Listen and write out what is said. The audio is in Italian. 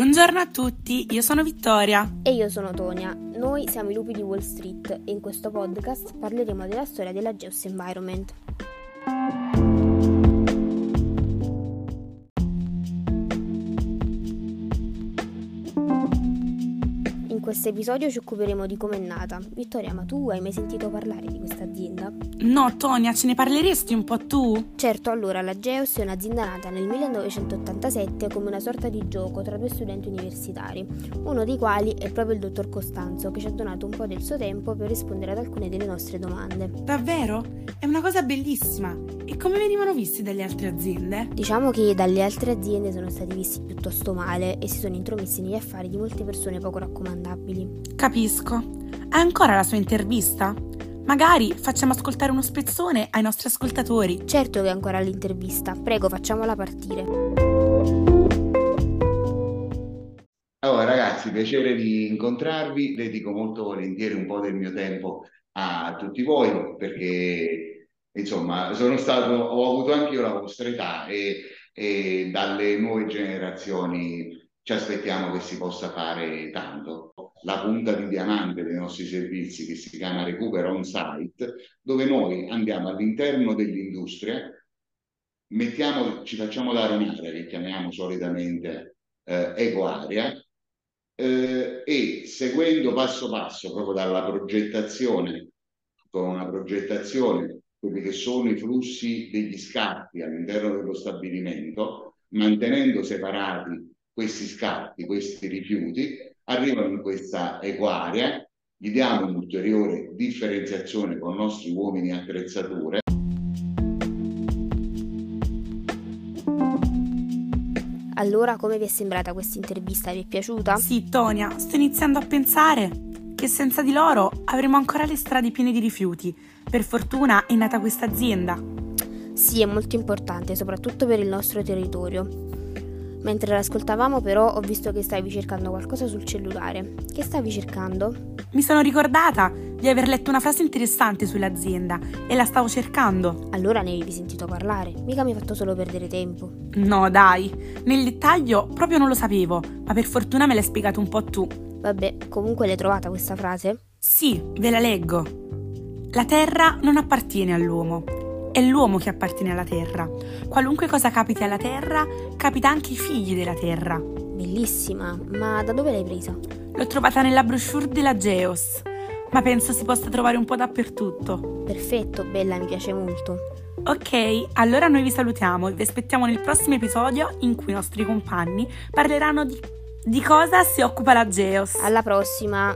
Buongiorno a tutti, io sono Vittoria. E io sono Tonia. Noi siamo i lupi di Wall Street e in questo podcast parleremo della storia della Geos Environment. In questo episodio ci occuperemo di come è nata. Vittoria, ma tu hai mai sentito parlare di questa azienda? No, Tonia, ce ne parleresti un po' tu? Certo, allora la Geos è un'azienda nata nel 1987 come una sorta di gioco tra due studenti universitari, uno dei quali è proprio il dottor Costanzo che ci ha donato un po' del suo tempo per rispondere ad alcune delle nostre domande. Davvero? È una cosa bellissima. E come venivano visti dalle altre aziende? Diciamo che dalle altre aziende sono stati visti piuttosto male e si sono intromessi negli affari di molte persone poco raccomandabili. Capisco. Ha ancora la sua intervista? Magari facciamo ascoltare uno spezzone ai nostri ascoltatori. Certo che è ancora l'intervista, prego facciamola partire. Allora ragazzi, piacere di incontrarvi, dedico molto volentieri un po' del mio tempo a tutti voi perché insomma sono stato, ho avuto anche io la vostra età e, e dalle nuove generazioni ci aspettiamo che si possa fare tanto. La punta di diamante dei nostri servizi che si chiama Recupero On Site, dove noi andiamo all'interno dell'industria, mettiamo, ci facciamo dare un'area che chiamiamo solitamente eh, ecoarea eh, e seguendo passo passo proprio dalla progettazione, con una progettazione, quelli che sono i flussi degli scarti all'interno dello stabilimento, mantenendo separati questi scarti, questi rifiuti, arrivano in questa equarea, gli diamo un'ulteriore differenziazione con i nostri uomini attrezzature. Allora, come vi è sembrata questa intervista? Vi è piaciuta? Sì, Tonia, sto iniziando a pensare che senza di loro avremo ancora le strade piene di rifiuti. Per fortuna è nata questa azienda. Sì, è molto importante, soprattutto per il nostro territorio. Mentre l'ascoltavamo però ho visto che stavi cercando qualcosa sul cellulare. Che stavi cercando? Mi sono ricordata di aver letto una frase interessante sull'azienda e la stavo cercando. Allora ne avevi sentito parlare, mica mi hai fatto solo perdere tempo. No, dai, nel dettaglio proprio non lo sapevo, ma per fortuna me l'hai spiegato un po' tu. Vabbè, comunque l'hai trovata questa frase? Sì, ve la leggo. La terra non appartiene all'uomo, è l'uomo che appartiene alla terra. Qualunque cosa capiti alla terra, capita anche ai figli della terra. Bellissima, ma da dove l'hai presa? L'ho trovata nella brochure della Geos, ma penso si possa trovare un po' dappertutto. Perfetto, bella, mi piace molto. Ok, allora noi vi salutiamo e vi aspettiamo nel prossimo episodio in cui i nostri compagni parleranno di, di cosa si occupa la Geos. Alla prossima!